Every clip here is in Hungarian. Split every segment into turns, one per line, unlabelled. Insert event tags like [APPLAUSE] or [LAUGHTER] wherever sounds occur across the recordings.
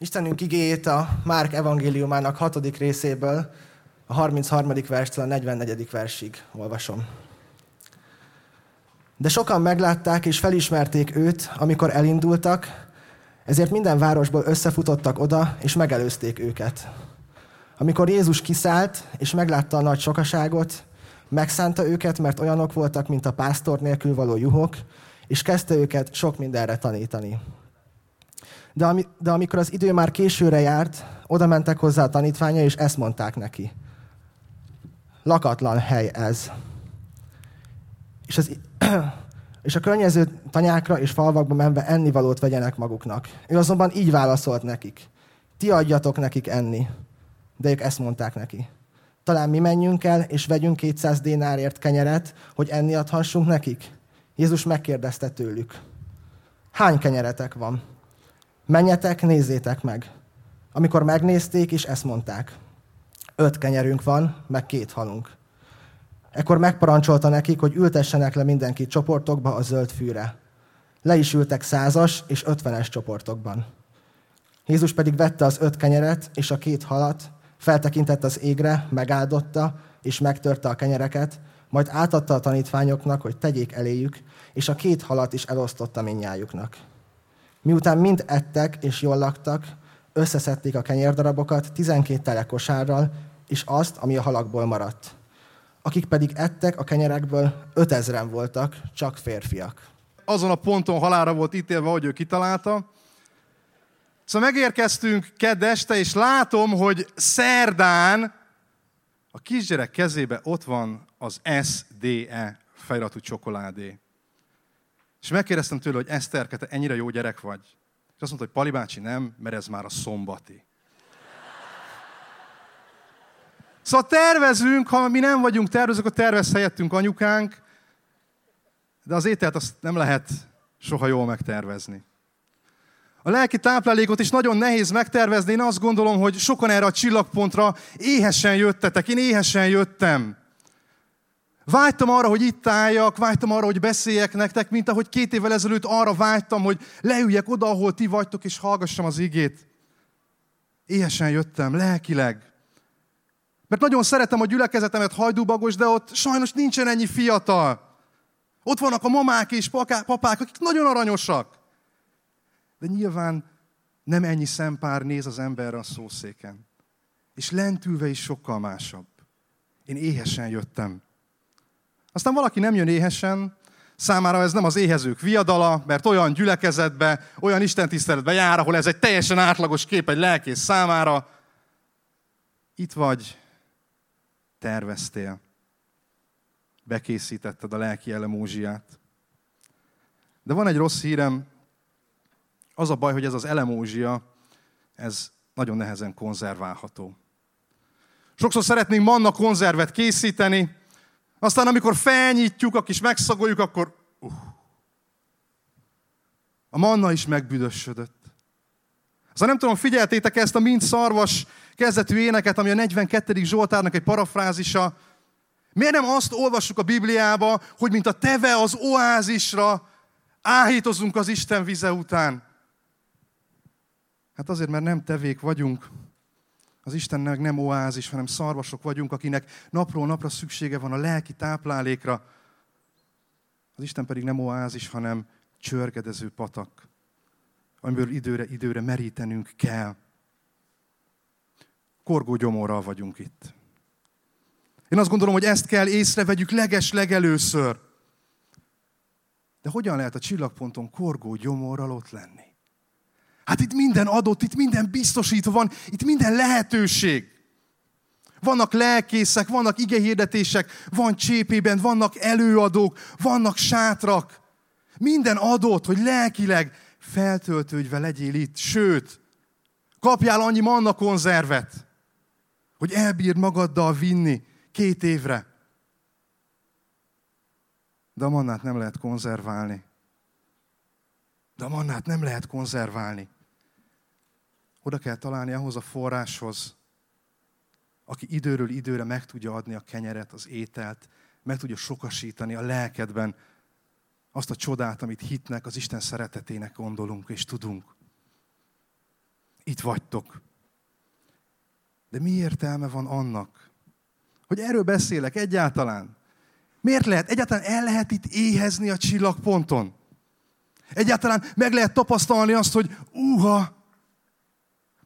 Istenünk igéjét a Márk evangéliumának hatodik részéből, a 33. verstől a 44. versig olvasom. De sokan meglátták és felismerték őt, amikor elindultak, ezért minden városból összefutottak oda, és megelőzték őket. Amikor Jézus kiszállt, és meglátta a nagy sokaságot, megszánta őket, mert olyanok voltak, mint a pásztor nélkül való juhok, és kezdte őket sok mindenre tanítani. De, ami, de amikor az idő már későre járt, oda mentek hozzá a tanítványa, és ezt mondták neki. Lakatlan hely ez. És, az, [CLEARS THROAT] és a környező tanyákra és falvakba menve ennivalót vegyenek maguknak. Ő azonban így válaszolt nekik. Ti adjatok nekik enni. De ők ezt mondták neki. Talán mi menjünk el, és vegyünk 200 dénárért kenyeret, hogy enni adhassunk nekik? Jézus megkérdezte tőlük. Hány kenyeretek van? Menjetek, nézzétek meg. Amikor megnézték, és ezt mondták. Öt kenyerünk van, meg két halunk. Ekkor megparancsolta nekik, hogy ültessenek le mindenki csoportokba a zöld fűre. Le is ültek százas és ötvenes csoportokban. Jézus pedig vette az öt kenyeret és a két halat, feltekintett az égre, megáldotta, és megtörte a kenyereket, majd átadta a tanítványoknak, hogy tegyék eléjük, és a két halat is elosztotta minnyájuknak. Miután mind ettek és jól laktak, összeszedték a kenyérdarabokat tizenkét tele kosárral, és azt, ami a halakból maradt. Akik pedig ettek a kenyerekből, ötezren voltak, csak férfiak.
Azon a ponton halára volt ítélve, hogy ő kitalálta. Szóval megérkeztünk kedd este, és látom, hogy szerdán a kisgyerek kezébe ott van az SDE fejratú csokoládé. És megkérdeztem tőle, hogy Eszterke, te ennyire jó gyerek vagy? És azt mondta, hogy Pali bácsi nem, mert ez már a szombati. Szóval tervezünk, ha mi nem vagyunk tervezők, akkor tervez helyettünk anyukánk, de az ételt azt nem lehet soha jól megtervezni. A lelki táplálékot is nagyon nehéz megtervezni. Én azt gondolom, hogy sokan erre a csillagpontra éhesen jöttetek. Én éhesen jöttem. Vágytam arra, hogy itt álljak, vágytam arra, hogy beszéljek nektek, mint ahogy két évvel ezelőtt arra vágytam, hogy leüljek oda, ahol ti vagytok, és hallgassam az igét. Éhesen jöttem, lelkileg. Mert nagyon szeretem a gyülekezetemet hajdúbagos, de ott sajnos nincsen ennyi fiatal. Ott vannak a mamák és papák, akik nagyon aranyosak. De nyilván nem ennyi szempár néz az emberre a szószéken. És lentülve is sokkal másabb. Én éhesen jöttem. Aztán valaki nem jön éhesen, számára ez nem az éhezők viadala, mert olyan gyülekezetbe, olyan istentiszteletbe jár, ahol ez egy teljesen átlagos kép egy lelkész számára. Itt vagy, terveztél, bekészítetted a lelki elemózsiát. De van egy rossz hírem, az a baj, hogy ez az elemózsia, ez nagyon nehezen konzerválható. Sokszor szeretnénk manna konzervet készíteni, aztán amikor felnyitjuk, a kis megszagoljuk, akkor uh, a manna is megbüdösödött. Aztán nem tudom, figyeltétek ezt a mind szarvas kezdetű éneket, ami a 42. Zsoltárnak egy parafrázisa. Miért nem azt olvassuk a Bibliába, hogy mint a teve az oázisra áhítozunk az Isten vize után? Hát azért, mert nem tevék vagyunk, az Istennek nem oázis, hanem szarvasok vagyunk, akinek napról napra szüksége van a lelki táplálékra. Az Isten pedig nem oázis, hanem csörgedező patak, amiből időre, időre merítenünk kell. Korgó gyomorral vagyunk itt. Én azt gondolom, hogy ezt kell észrevegyük leges legelőször. De hogyan lehet a csillagponton korgó gyomorral ott lenni? Hát itt minden adott, itt minden biztosítva van, itt minden lehetőség. Vannak lelkészek, vannak igehirdetések, van csépében, vannak előadók, vannak sátrak. Minden adott, hogy lelkileg feltöltődve legyél itt. Sőt, kapjál annyi manna konzervet, hogy elbír magaddal vinni két évre. De a mannát nem lehet konzerválni. De a mannát nem lehet konzerválni. Oda kell találni ahhoz a forráshoz, aki időről időre meg tudja adni a kenyeret, az ételt, meg tudja sokasítani a lelkedben azt a csodát, amit hitnek, az Isten szeretetének gondolunk és tudunk. itt vagytok. De mi értelme van annak, hogy erről beszélek egyáltalán? Miért lehet? Egyáltalán el lehet itt éhezni a csillagponton? Egyáltalán meg lehet tapasztalni azt, hogy úha,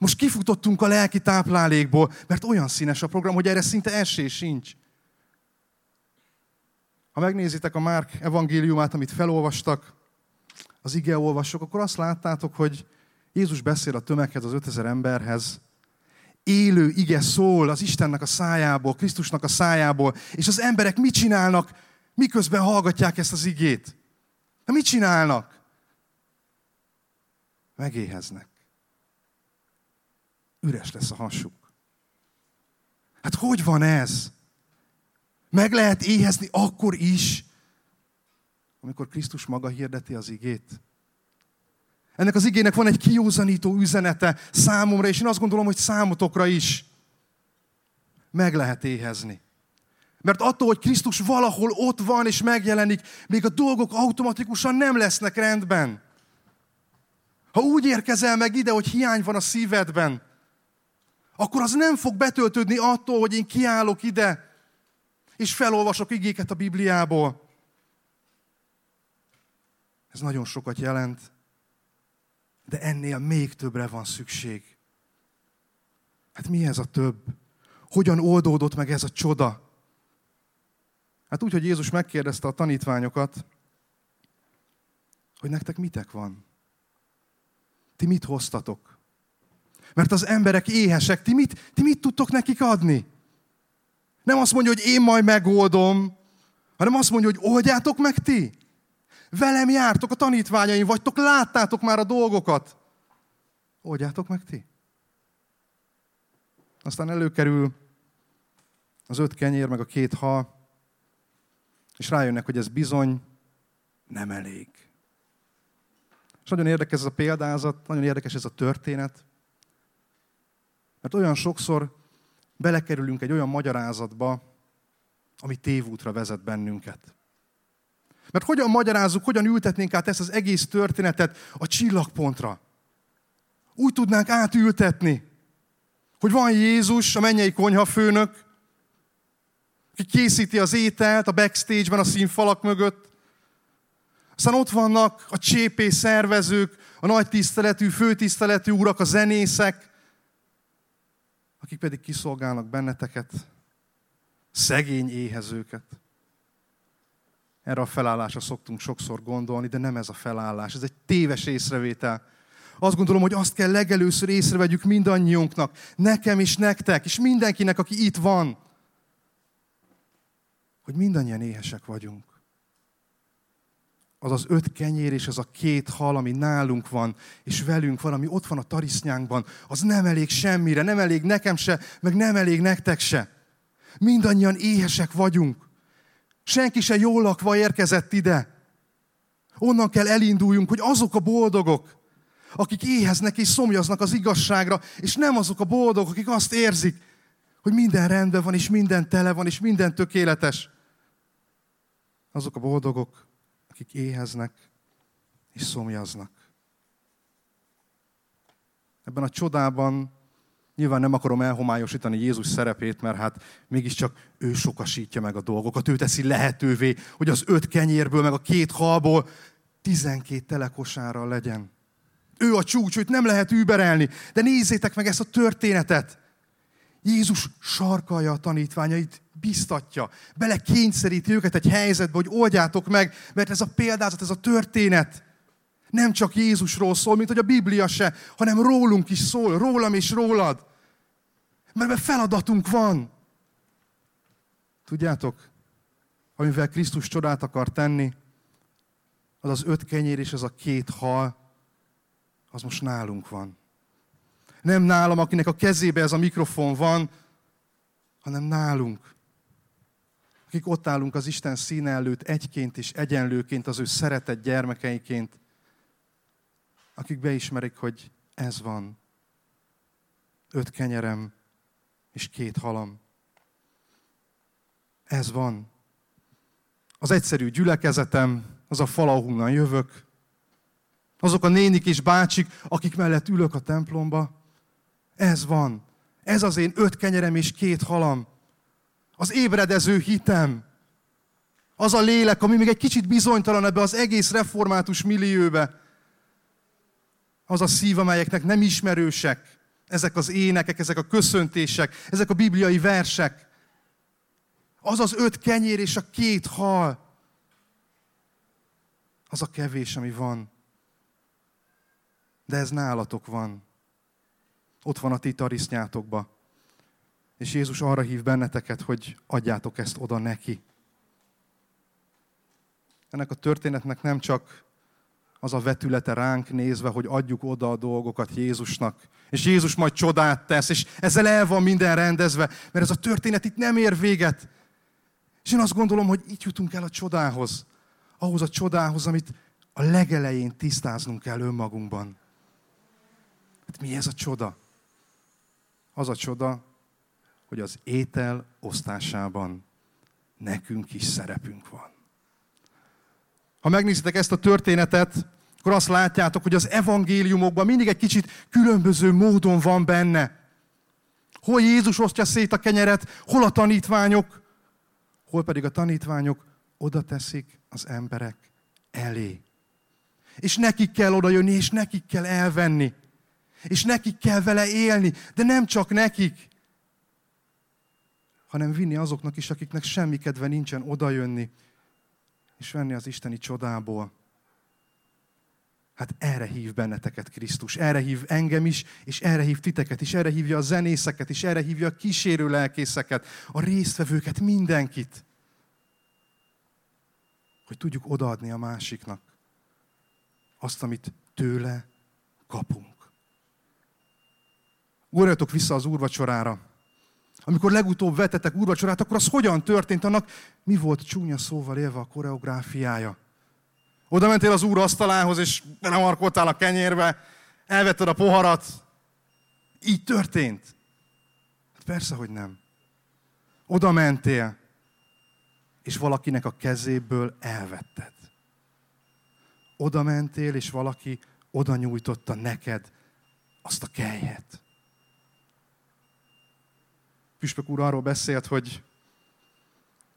most kifutottunk a lelki táplálékból, mert olyan színes a program, hogy erre szinte esély sincs. Ha megnézitek a Márk evangéliumát, amit felolvastak, az ige olvasok, akkor azt láttátok, hogy Jézus beszél a tömeghez, az 5000 emberhez, élő ige szól az Istennek a szájából, Krisztusnak a szájából, és az emberek mit csinálnak, miközben hallgatják ezt az igét? De mit csinálnak? Megéheznek. Üres lesz a hasuk. Hát hogy van ez? Meg lehet éhezni akkor is, amikor Krisztus maga hirdeti az igét. Ennek az igének van egy kiúzanító üzenete számomra, és én azt gondolom, hogy számotokra is. Meg lehet éhezni. Mert attól, hogy Krisztus valahol ott van és megjelenik, még a dolgok automatikusan nem lesznek rendben. Ha úgy érkezel meg ide, hogy hiány van a szívedben, akkor az nem fog betöltődni attól, hogy én kiállok ide, és felolvasok igéket a Bibliából. Ez nagyon sokat jelent, de ennél még többre van szükség. Hát mi ez a több? Hogyan oldódott meg ez a csoda? Hát úgy, hogy Jézus megkérdezte a tanítványokat, hogy nektek mitek van? Ti mit hoztatok? Mert az emberek éhesek, ti mit, ti mit tudtok nekik adni? Nem azt mondja, hogy én majd megoldom, hanem azt mondja, hogy oldjátok meg ti. Velem jártok, a tanítványaim vagytok, láttátok már a dolgokat. Oldjátok meg ti. Aztán előkerül az öt kenyér, meg a két hal, és rájönnek, hogy ez bizony nem elég. És nagyon érdekes ez a példázat, nagyon érdekes ez a történet, mert olyan sokszor belekerülünk egy olyan magyarázatba, ami tévútra vezet bennünket. Mert hogyan magyarázzuk, hogyan ültetnénk át ezt az egész történetet a csillagpontra? Úgy tudnánk átültetni, hogy van Jézus, a mennyei konyhafőnök, aki készíti az ételt a backstage-ben, a színfalak mögött. Aztán ott vannak a csépé szervezők, a nagy tiszteletű, főtiszteletű urak, a zenészek, akik pedig kiszolgálnak benneteket, szegény éhezőket. Erre a felállásra szoktunk sokszor gondolni, de nem ez a felállás. Ez egy téves észrevétel. Azt gondolom, hogy azt kell legelőször észrevegyük mindannyiunknak, nekem és nektek, és mindenkinek, aki itt van, hogy mindannyian éhesek vagyunk. Az az öt kenyér és az a két hal, ami nálunk van, és velünk van, ami ott van a tarisznyánkban, az nem elég semmire, nem elég nekem se, meg nem elég nektek se. Mindannyian éhesek vagyunk. Senki se jól lakva érkezett ide. Onnan kell elinduljunk, hogy azok a boldogok, akik éheznek és szomjaznak az igazságra, és nem azok a boldogok, akik azt érzik, hogy minden rendben van, és minden tele van, és minden tökéletes. Azok a boldogok, akik éheznek és szomjaznak. Ebben a csodában Nyilván nem akarom elhomályosítani Jézus szerepét, mert hát mégiscsak ő sokasítja meg a dolgokat. Ő teszi lehetővé, hogy az öt kenyérből, meg a két halból tizenkét telekosára legyen. Ő a csúcs, őt nem lehet überelni. De nézzétek meg ezt a történetet. Jézus sarkalja a tanítványait, biztatja, bele kényszeríti őket egy helyzetbe, hogy oldjátok meg, mert ez a példázat, ez a történet nem csak Jézusról szól, mint hogy a Biblia se, hanem rólunk is szól, rólam és rólad. Mert feladatunk van. Tudjátok, amivel Krisztus csodát akar tenni, az az öt kenyér és az a két hal, az most nálunk van. Nem nálam, akinek a kezébe ez a mikrofon van, hanem nálunk. Akik ott állunk az Isten színe előtt egyként és egyenlőként, az ő szeretett gyermekeiként, akik beismerik, hogy ez van. Öt kenyerem és két halam. Ez van. Az egyszerű gyülekezetem, az a fal, ahonnan jövök, azok a nénik és bácsik, akik mellett ülök a templomba, Ez van. Ez az én öt kenyerem és két halam. Az ébredező hitem. Az a lélek, ami még egy kicsit bizonytalan ebbe az egész református millióbe. Az a szív, amelyeknek nem ismerősek. Ezek az énekek, ezek a köszöntések, ezek a bibliai versek. Az az öt kenyér és a két hal. Az a kevés, ami van. De ez nálatok van. Ott van a ti tarisznyátokba. És Jézus arra hív benneteket, hogy adjátok ezt oda neki. Ennek a történetnek nem csak az a vetülete ránk nézve, hogy adjuk oda a dolgokat Jézusnak, és Jézus majd csodát tesz, és ezzel el van minden rendezve, mert ez a történet itt nem ér véget. És én azt gondolom, hogy itt jutunk el a csodához, ahhoz a csodához, amit a legelején tisztáznunk kell önmagunkban. Hát mi ez a csoda? Az a csoda, hogy az étel osztásában nekünk is szerepünk van. Ha megnézitek ezt a történetet, akkor azt látjátok, hogy az evangéliumokban mindig egy kicsit különböző módon van benne. Hol Jézus osztja szét a kenyeret, hol a tanítványok, hol pedig a tanítványok oda teszik az emberek elé. És nekik kell oda jönni, és nekik kell elvenni. És nekik kell vele élni, de nem csak nekik, hanem vinni azoknak is, akiknek semmi kedve nincsen odajönni, és venni az isteni csodából. Hát erre hív benneteket Krisztus, erre hív engem is, és erre hív titeket is, erre hívja a zenészeket is, erre hívja a kísérő lelkészeket, a résztvevőket, mindenkit. Hogy tudjuk odaadni a másiknak azt, amit tőle kapunk. Ugorjatok vissza az úrvacsorára. Amikor legutóbb vetetek úrvacsorát, akkor az hogyan történt? Annak mi volt csúnya szóval élve a koreográfiája? Oda mentél az úr asztalához, és belemarkoltál a kenyérbe, elvetted a poharat. Így történt. Hát persze, hogy nem. Oda mentél, és valakinek a kezéből elvetted. Oda mentél, és valaki oda nyújtotta neked azt a kelyhet. Püspök úr arról beszélt, hogy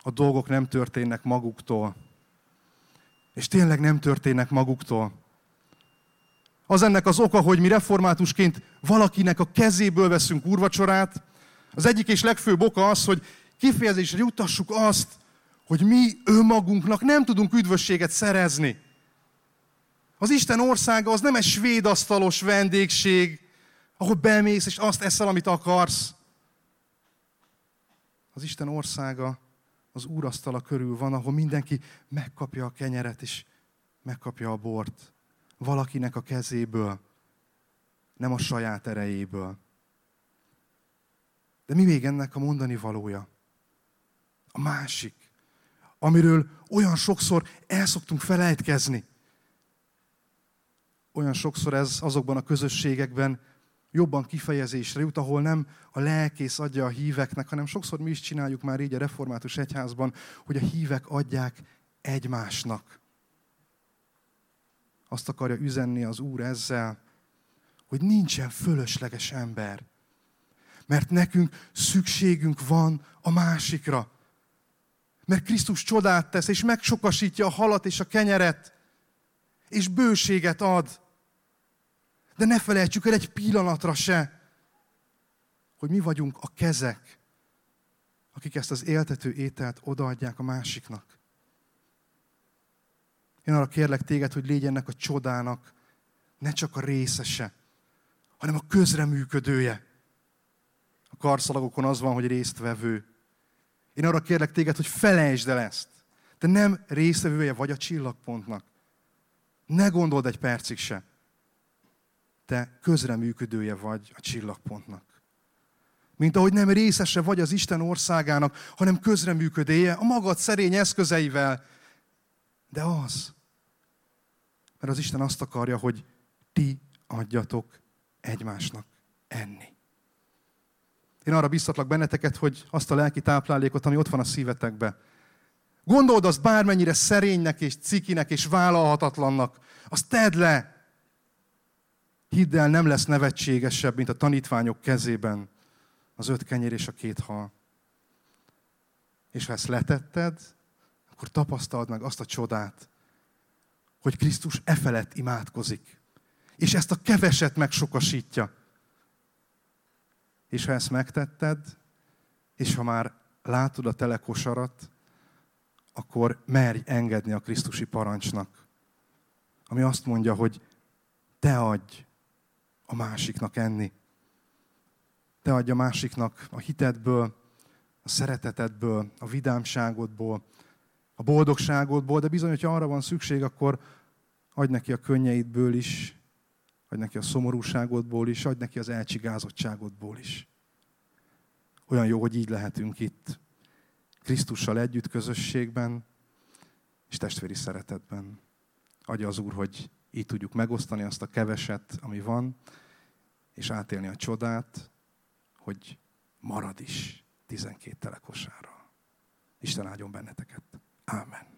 a dolgok nem történnek maguktól. És tényleg nem történnek maguktól. Az ennek az oka, hogy mi reformátusként valakinek a kezéből veszünk úrvacsorát. Az egyik és legfőbb oka az, hogy kifejezésre jutassuk azt, hogy mi önmagunknak nem tudunk üdvösséget szerezni. Az Isten országa az nem egy svéd asztalos vendégség, ahol bemész és azt eszel, amit akarsz. Az Isten országa az úrasztala körül van, ahol mindenki megkapja a kenyeret és megkapja a bort. Valakinek a kezéből, nem a saját erejéből. De mi még ennek a mondani valója? A másik, amiről olyan sokszor el szoktunk felejtkezni. Olyan sokszor ez azokban a közösségekben, jobban kifejezésre jut, ahol nem a lelkész adja a híveknek, hanem sokszor mi is csináljuk már így a református egyházban, hogy a hívek adják egymásnak. Azt akarja üzenni az Úr ezzel, hogy nincsen fölösleges ember. Mert nekünk szükségünk van a másikra. Mert Krisztus csodát tesz, és megsokasítja a halat és a kenyeret, és bőséget ad. De ne felejtsük el egy pillanatra se, hogy mi vagyunk a kezek, akik ezt az éltető ételt odaadják a másiknak. Én arra kérlek téged, hogy légy ennek a csodának ne csak a részese, hanem a közreműködője. A karszalagokon az van, hogy résztvevő. Én arra kérlek téged, hogy felejtsd el ezt. Te nem résztvevője vagy a csillagpontnak. Ne gondold egy percig se te közreműködője vagy a csillagpontnak. Mint ahogy nem részese vagy az Isten országának, hanem közreműködője a magad szerény eszközeivel. De az. Mert az Isten azt akarja, hogy ti adjatok egymásnak enni. Én arra biztatlak benneteket, hogy azt a lelki táplálékot, ami ott van a szívetekbe, gondold azt bármennyire szerénynek és cikinek és vállalhatatlannak, azt tedd le, Hidd el, nem lesz nevetségesebb, mint a tanítványok kezében az öt kenyér és a két hal. És ha ezt letetted, akkor tapasztald meg azt a csodát, hogy Krisztus e felett imádkozik. És ezt a keveset megsokasítja. És ha ezt megtetted, és ha már látod a telekosarat, akkor merj engedni a Krisztusi parancsnak, ami azt mondja, hogy te adj a másiknak enni. Te adj a másiknak a hitedből, a szeretetedből, a vidámságodból, a boldogságodból, de bizony, hogyha arra van szükség, akkor adj neki a könnyeidből is, adj neki a szomorúságodból is, adj neki az elcsigázottságodból is. Olyan jó, hogy így lehetünk itt. Krisztussal együtt közösségben, és testvéri szeretetben. Adja az Úr, hogy így tudjuk megosztani azt a keveset, ami van, és átélni a csodát, hogy marad is 12 telekosára. Isten áldjon benneteket. Amen.